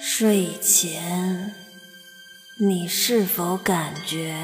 睡前，你是否感觉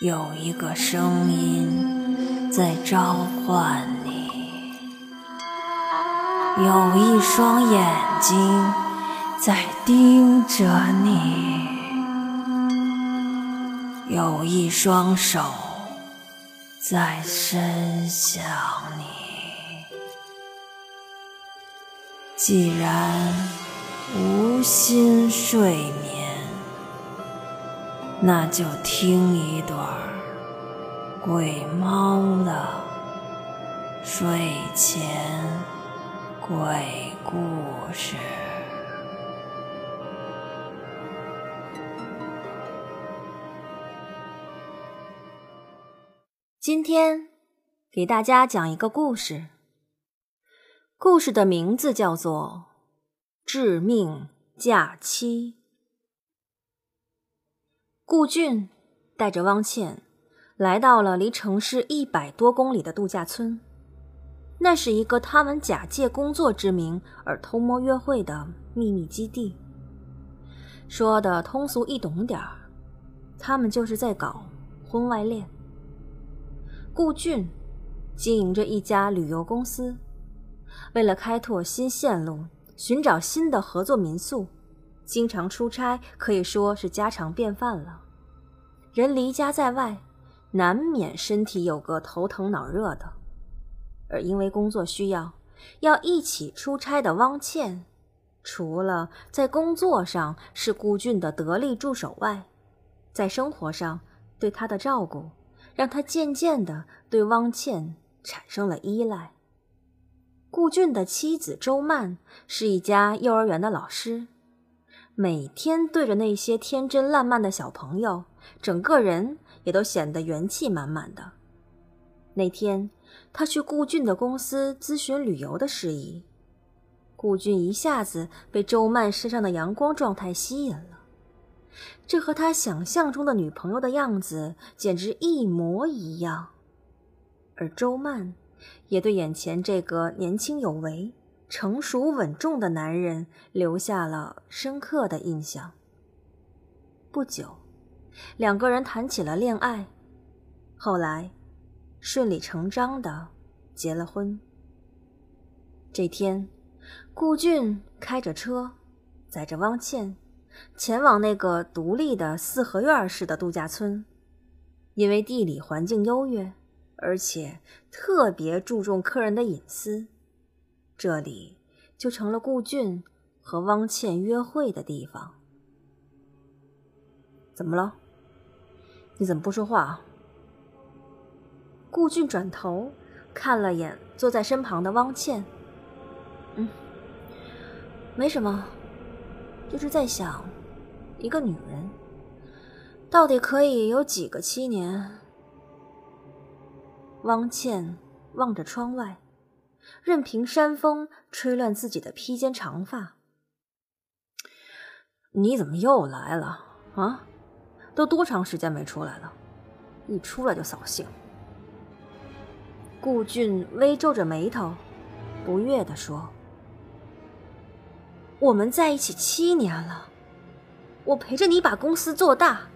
有一个声音在召唤你？有一双眼睛在盯着你，有一双手在伸向你。既然。无心睡眠，那就听一段鬼猫的睡前鬼故事。今天给大家讲一个故事，故事的名字叫做。致命假期。顾俊带着汪倩来到了离城市一百多公里的度假村，那是一个他们假借工作之名而偷摸约会的秘密基地。说的通俗易懂点儿，他们就是在搞婚外恋。顾俊经营着一家旅游公司，为了开拓新线路。寻找新的合作民宿，经常出差可以说是家常便饭了。人离家在外，难免身体有个头疼脑热的。而因为工作需要，要一起出差的汪倩，除了在工作上是顾俊的得力助手外，在生活上对他的照顾，让他渐渐的对汪倩产生了依赖。顾俊的妻子周曼是一家幼儿园的老师，每天对着那些天真烂漫的小朋友，整个人也都显得元气满满的。那天，他去顾俊的公司咨询旅游的事宜，顾俊一下子被周曼身上的阳光状态吸引了，这和他想象中的女朋友的样子简直一模一样，而周曼。也对眼前这个年轻有为、成熟稳重的男人留下了深刻的印象。不久，两个人谈起了恋爱，后来顺理成章的结了婚。这天，顾俊开着车，载着汪倩，前往那个独立的四合院式的度假村，因为地理环境优越。而且特别注重客人的隐私，这里就成了顾俊和汪倩约会的地方。怎么了？你怎么不说话？顾俊转头看了眼坐在身旁的汪倩，嗯，没什么，就是在想，一个女人到底可以有几个七年？汪倩望着窗外，任凭山风吹乱自己的披肩长发。你怎么又来了啊？都多长时间没出来了？一出来就扫兴。顾俊微皱着眉头，不悦地说：“我们在一起七年了，我陪着你把公司做大，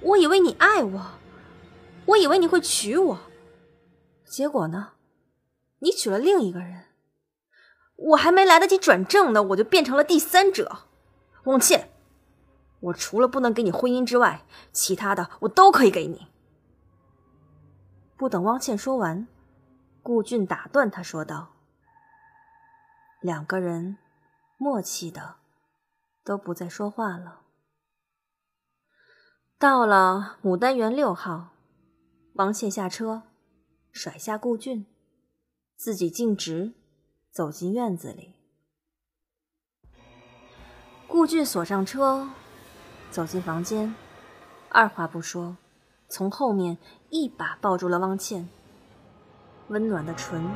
我以为你爱我，我以为你会娶我。”结果呢？你娶了另一个人，我还没来得及转正呢，我就变成了第三者。汪倩，我除了不能给你婚姻之外，其他的我都可以给你。不等汪倩说完，顾俊打断他说道：“两个人默契的都不再说话了。”到了牡丹园六号，汪倩下车。甩下顾俊，自己径直走进院子里。顾俊锁上车，走进房间，二话不说，从后面一把抱住了汪倩，温暖的唇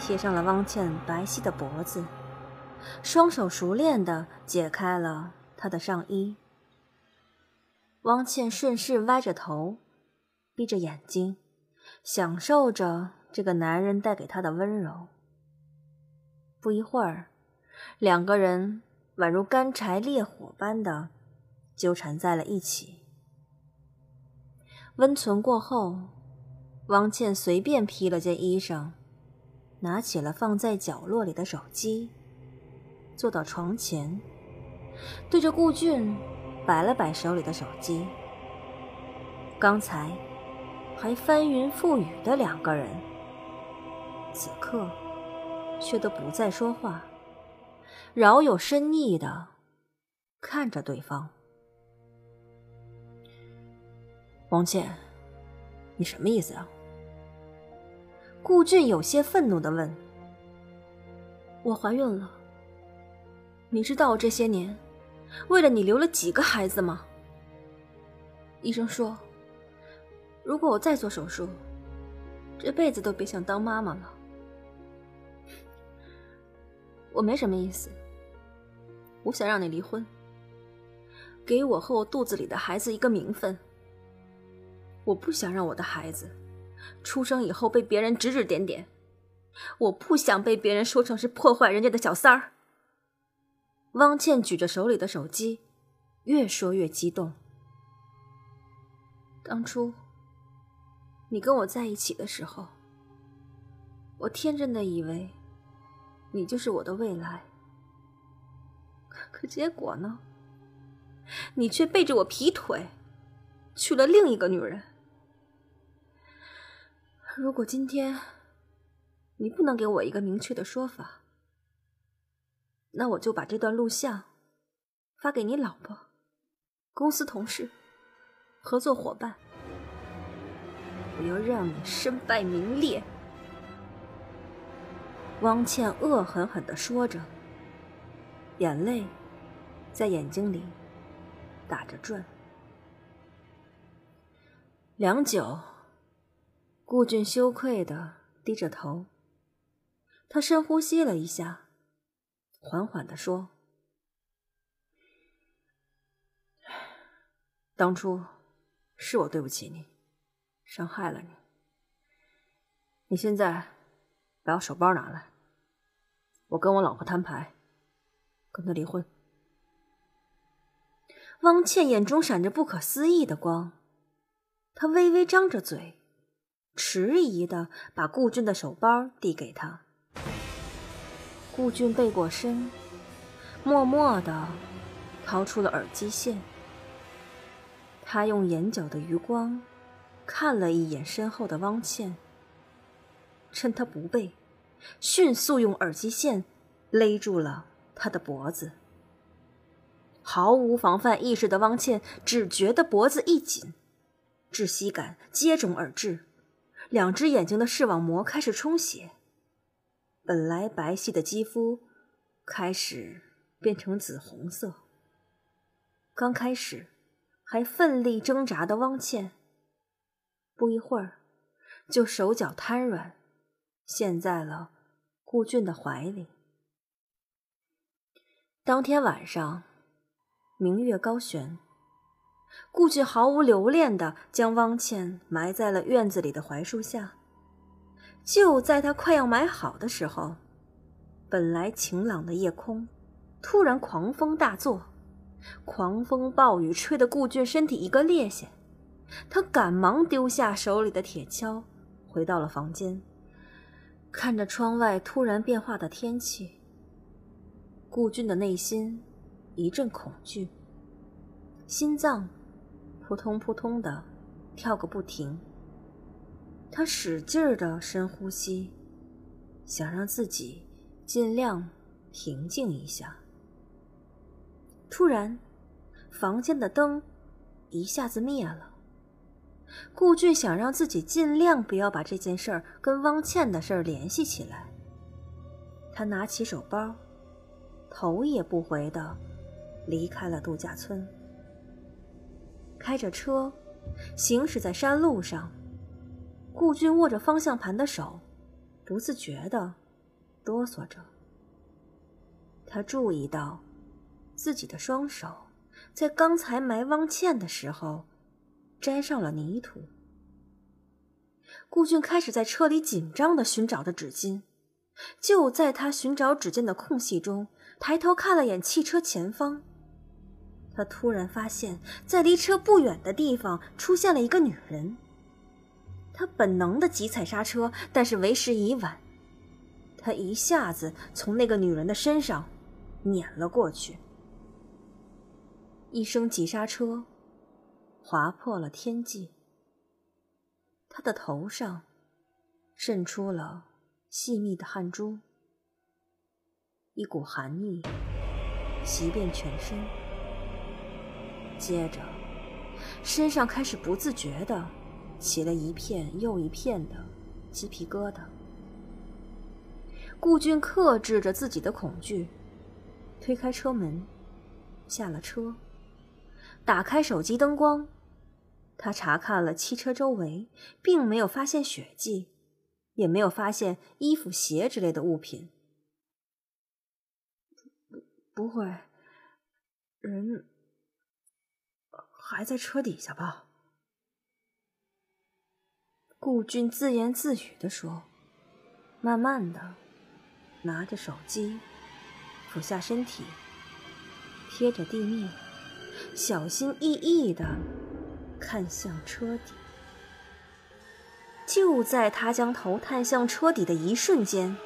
贴上了汪倩白皙的脖子，双手熟练的解开了她的上衣。汪倩顺势歪着头，闭着眼睛。享受着这个男人带给她的温柔。不一会儿，两个人宛如干柴烈火般的纠缠在了一起。温存过后，汪倩随便披了件衣裳，拿起了放在角落里的手机，坐到床前，对着顾俊摆了摆手里的手机。刚才还翻云覆雨的两个人，此刻却都不再说话，饶有深意的看着对方。王倩，你什么意思啊？顾俊有些愤怒的问：“我怀孕了。你知道我这些年为了你留了几个孩子吗？医生说。”如果我再做手术，这辈子都别想当妈妈了。我没什么意思，我想让你离婚，给我和我肚子里的孩子一个名分。我不想让我的孩子出生以后被别人指指点点，我不想被别人说成是破坏人家的小三儿。汪倩举着手里的手机，越说越激动。当初。你跟我在一起的时候，我天真的以为你就是我的未来。可结果呢？你却背着我劈腿，娶了另一个女人。如果今天你不能给我一个明确的说法，那我就把这段录像发给你老婆、公司同事、合作伙伴。我要让你身败名裂！汪倩恶狠狠的说着，眼泪在眼睛里打着转。良久，顾俊羞愧的低着头，他深呼吸了一下，缓缓的说：“当初是我对不起你。”伤害了你，你现在把我手包拿来，我跟我老婆摊牌，跟她离婚。汪倩眼中闪着不可思议的光，她微微张着嘴，迟疑的把顾俊的手包递给他。顾俊背过身，默默的掏出了耳机线，他用眼角的余光。看了一眼身后的汪倩，趁他不备，迅速用耳机线勒住了他的脖子。毫无防范意识的汪倩只觉得脖子一紧，窒息感接踵而至，两只眼睛的视网膜开始充血，本来白皙的肌肤开始变成紫红色。刚开始还奋力挣扎的汪倩。不一会儿，就手脚瘫软，陷在了顾俊的怀里。当天晚上，明月高悬，顾俊毫无留恋的将汪倩埋在了院子里的槐树下。就在他快要埋好的时候，本来晴朗的夜空突然狂风大作，狂风暴雨吹得顾俊身体一个趔趄。他赶忙丢下手里的铁锹，回到了房间，看着窗外突然变化的天气。顾俊的内心一阵恐惧，心脏扑通扑通的跳个不停。他使劲儿的深呼吸，想让自己尽量平静一下。突然，房间的灯一下子灭了。顾俊想让自己尽量不要把这件事儿跟汪倩的事儿联系起来。他拿起手包，头也不回的离开了度假村。开着车，行驶在山路上，顾俊握着方向盘的手不自觉的哆嗦着。他注意到，自己的双手在刚才埋汪倩的时候。沾上了泥土。顾俊开始在车里紧张的寻找着纸巾，就在他寻找纸巾的空隙中，抬头看了眼汽车前方。他突然发现，在离车不远的地方出现了一个女人。他本能的急踩刹车，但是为时已晚。他一下子从那个女人的身上碾了过去，一声急刹车，划破了天际。他的头上渗出了细密的汗珠，一股寒意袭遍全身，接着身上开始不自觉的。起了一片又一片的鸡皮疙瘩。顾俊克制着自己的恐惧，推开车门，下了车，打开手机灯光，他查看了汽车周围，并没有发现血迹，也没有发现衣服、鞋之类的物品。不，不会，人还在车底下吧？顾俊自言自语地说：“慢慢的，拿着手机，俯下身体，贴着地面，小心翼翼的看向车底。就在他将头探向车底的一瞬间，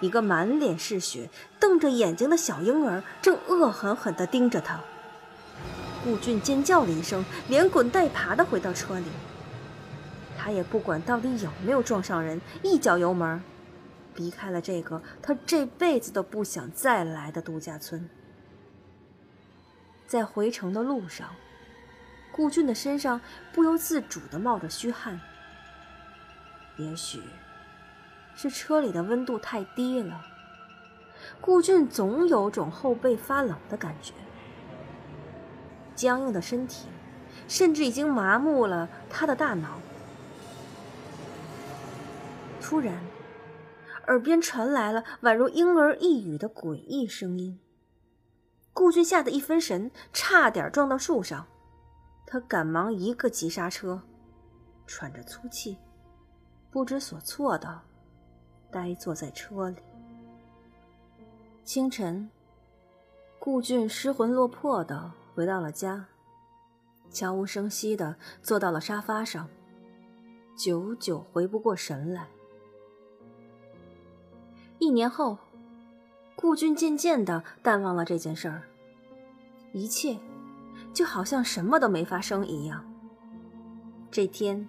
一个满脸是血、瞪着眼睛的小婴儿正恶狠狠地盯着他。顾俊尖叫了一声，连滚带爬的回到车里。”他也不管到底有没有撞上人，一脚油门，离开了这个他这辈子都不想再来的度假村。在回城的路上，顾俊的身上不由自主的冒着虚汗。也许是车里的温度太低了，顾俊总有种后背发冷的感觉，僵硬的身体甚至已经麻木了他的大脑。突然，耳边传来了宛如婴儿呓语的诡异声音。顾俊吓得一分神，差点撞到树上。他赶忙一个急刹车，喘着粗气，不知所措的呆坐在车里。清晨，顾俊失魂落魄的回到了家，悄无声息的坐到了沙发上，久久回不过神来。一年后，顾俊渐渐的淡忘了这件事儿，一切就好像什么都没发生一样。这天，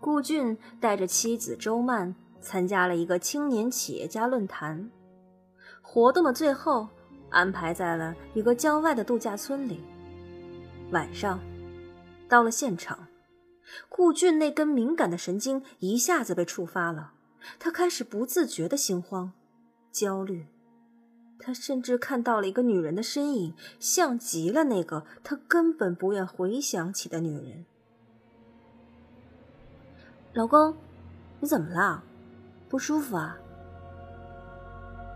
顾俊带着妻子周曼参加了一个青年企业家论坛，活动的最后安排在了一个郊外的度假村里。晚上，到了现场，顾俊那根敏感的神经一下子被触发了，他开始不自觉的心慌。焦虑，他甚至看到了一个女人的身影，像极了那个他根本不愿回想起的女人。老公，你怎么了？不舒服啊？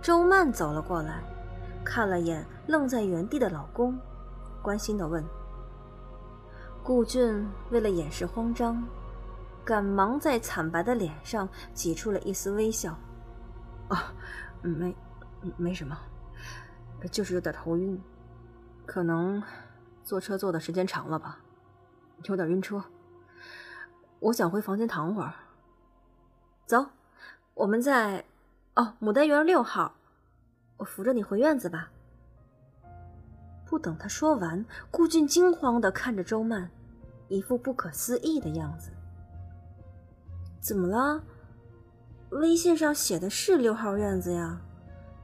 周曼走了过来，看了眼愣在原地的老公，关心的问。顾俊为了掩饰慌张，赶忙在惨白的脸上挤出了一丝微笑。啊。没，没什么，就是有点头晕，可能坐车坐的时间长了吧，有点晕车。我想回房间躺会儿。走，我们在哦牡丹园六号，我扶着你回院子吧。不等他说完，顾俊惊慌的看着周曼，一副不可思议的样子。怎么了？微信上写的是六号院子呀，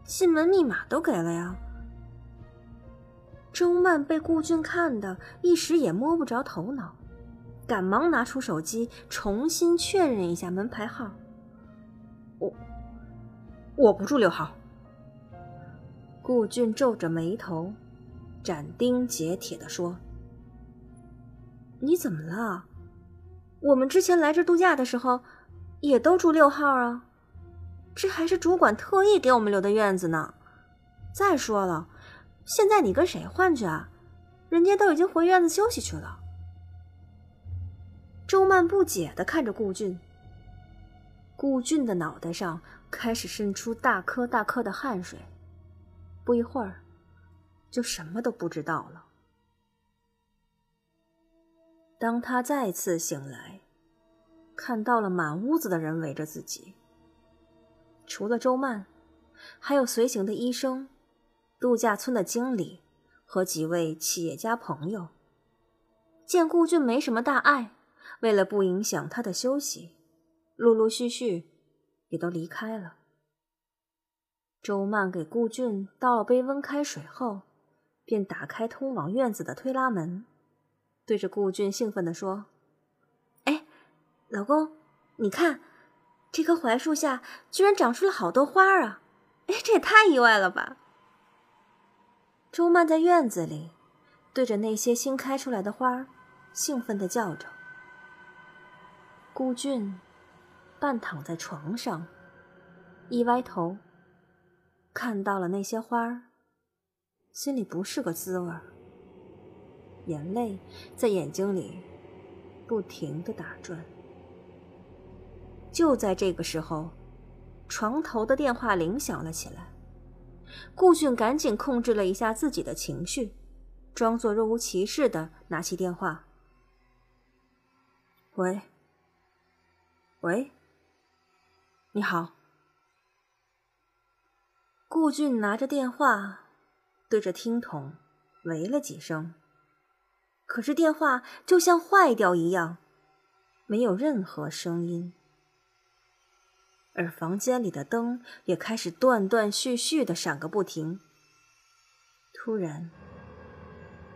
进门密码都给了呀。周曼被顾俊看的一时也摸不着头脑，赶忙拿出手机重新确认一下门牌号。我我不住六号。顾俊皱着眉头，斩钉截铁的说：“你怎么了？我们之前来这度假的时候。”也都住六号啊，这还是主管特意给我们留的院子呢。再说了，现在你跟谁换去啊？人家都已经回院子休息去了。周曼不解的看着顾俊，顾俊的脑袋上开始渗出大颗大颗的汗水，不一会儿，就什么都不知道了。当他再次醒来，看到了满屋子的人围着自己，除了周曼，还有随行的医生、度假村的经理和几位企业家朋友。见顾俊没什么大碍，为了不影响他的休息，陆陆续续也都离开了。周曼给顾俊倒了杯温开水后，便打开通往院子的推拉门，对着顾俊兴奋地说：“哎，老公，你看，这棵槐树下居然长出了好多花啊！哎，这也太意外了吧！”周曼在院子里对着那些新开出来的花，兴奋地叫着。顾俊半躺在床上，一歪头。看到了那些花儿，心里不是个滋味儿，眼泪在眼睛里不停的打转。就在这个时候，床头的电话铃响了起来。顾俊赶紧控制了一下自己的情绪，装作若无其事的拿起电话：“喂，喂，你好。”顾俊拿着电话，对着听筒喂了几声，可是电话就像坏掉一样，没有任何声音。而房间里的灯也开始断断续续的闪个不停。突然，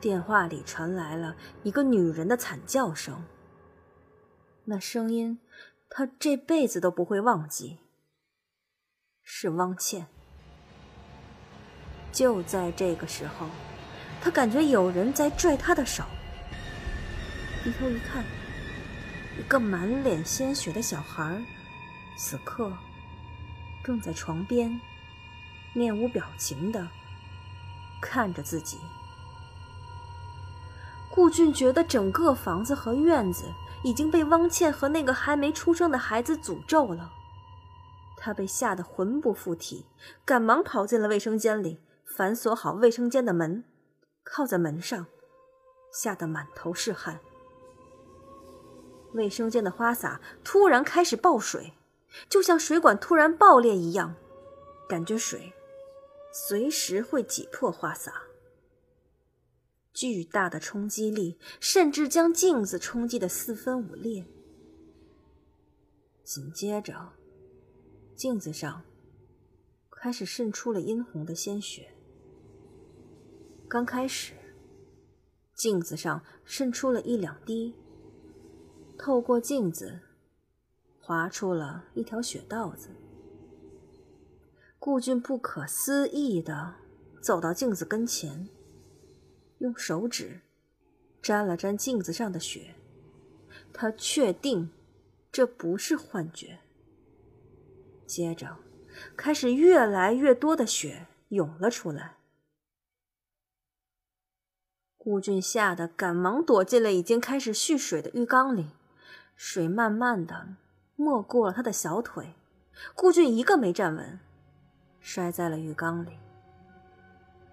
电话里传来了一个女人的惨叫声。那声音，他这辈子都不会忘记。是汪倩。就在这个时候，他感觉有人在拽他的手。低头一看，一个满脸鲜血的小孩，此刻正在床边，面无表情的看着自己。顾俊觉得整个房子和院子已经被汪倩和那个还没出生的孩子诅咒了。他被吓得魂不附体，赶忙跑进了卫生间里。反锁好卫生间的门，靠在门上，吓得满头是汗。卫生间的花洒突然开始爆水，就像水管突然爆裂一样，感觉水随时会挤破花洒。巨大的冲击力甚至将镜子冲击的四分五裂。紧接着，镜子上开始渗出了殷红的鲜血。刚开始，镜子上渗出了一两滴，透过镜子，划出了一条血道子。顾俊不可思议的走到镜子跟前，用手指沾了沾镜子上的血，他确定这不是幻觉。接着，开始越来越多的血涌了出来。顾俊吓得赶忙躲进了已经开始蓄水的浴缸里，水慢慢的没过了他的小腿，顾俊一个没站稳，摔在了浴缸里。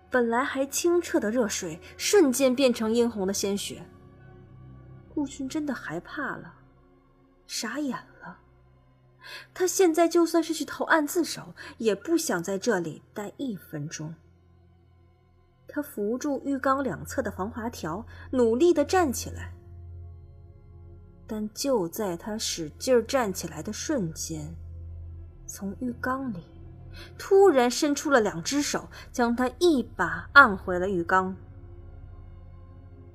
本来还清澈的热水瞬间变成殷红的鲜血，顾俊真的害怕了，傻眼了。他现在就算是去投案自首，也不想在这里待一分钟。他扶住浴缸两侧的防滑条，努力的站起来。但就在他使劲站起来的瞬间，从浴缸里突然伸出了两只手，将他一把按回了浴缸。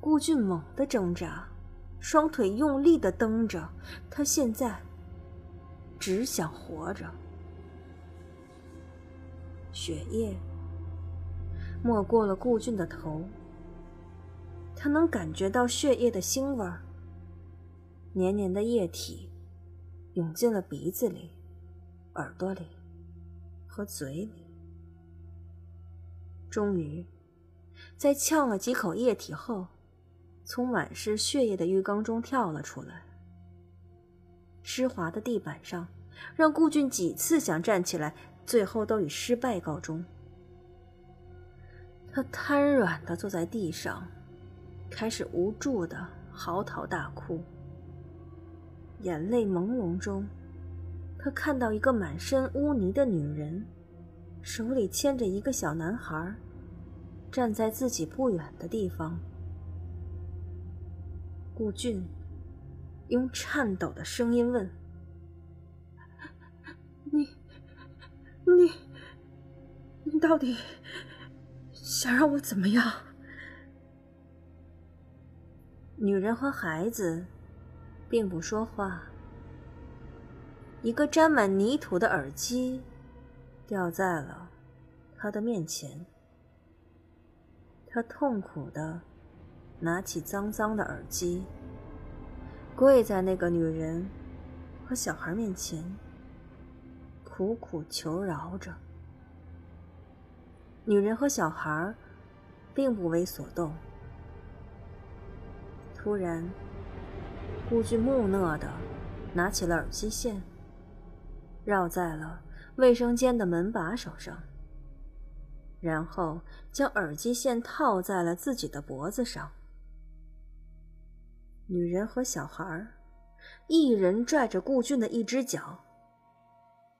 顾俊猛地挣扎，双腿用力的蹬着，他现在只想活着。血液。没过了顾俊的头，他能感觉到血液的腥味儿，黏黏的液体涌进了鼻子里、耳朵里和嘴里。终于，在呛了几口液体后，从满是血液的浴缸中跳了出来。湿滑的地板上，让顾俊几次想站起来，最后都以失败告终。他瘫软的坐在地上，开始无助的嚎啕大哭。眼泪朦胧中，他看到一个满身污泥的女人，手里牵着一个小男孩，站在自己不远的地方。顾俊用颤抖的声音问：“你，你，你到底想让我怎么样？”女人和孩子并不说话。一个沾满泥土的耳机掉在了他的面前，他痛苦的。拿起脏脏的耳机，跪在那个女人和小孩面前，苦苦求饶着。女人和小孩并不为所动。突然，顾俊木讷的拿起了耳机线，绕在了卫生间的门把手上，然后将耳机线套在了自己的脖子上。女人和小孩一人拽着顾俊的一只脚，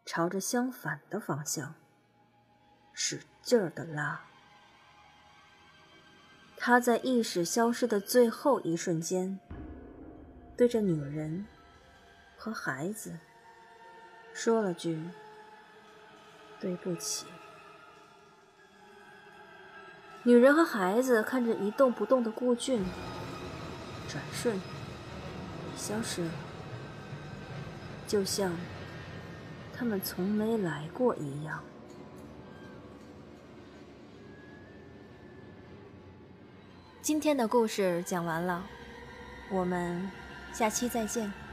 朝着相反的方向使劲儿的拉。他在意识消失的最后一瞬间，对着女人和孩子说了句：“对不起。”女人和孩子看着一动不动的顾俊。转瞬消失了，就像他们从没来过一样。今天的故事讲完了，我们下期再见。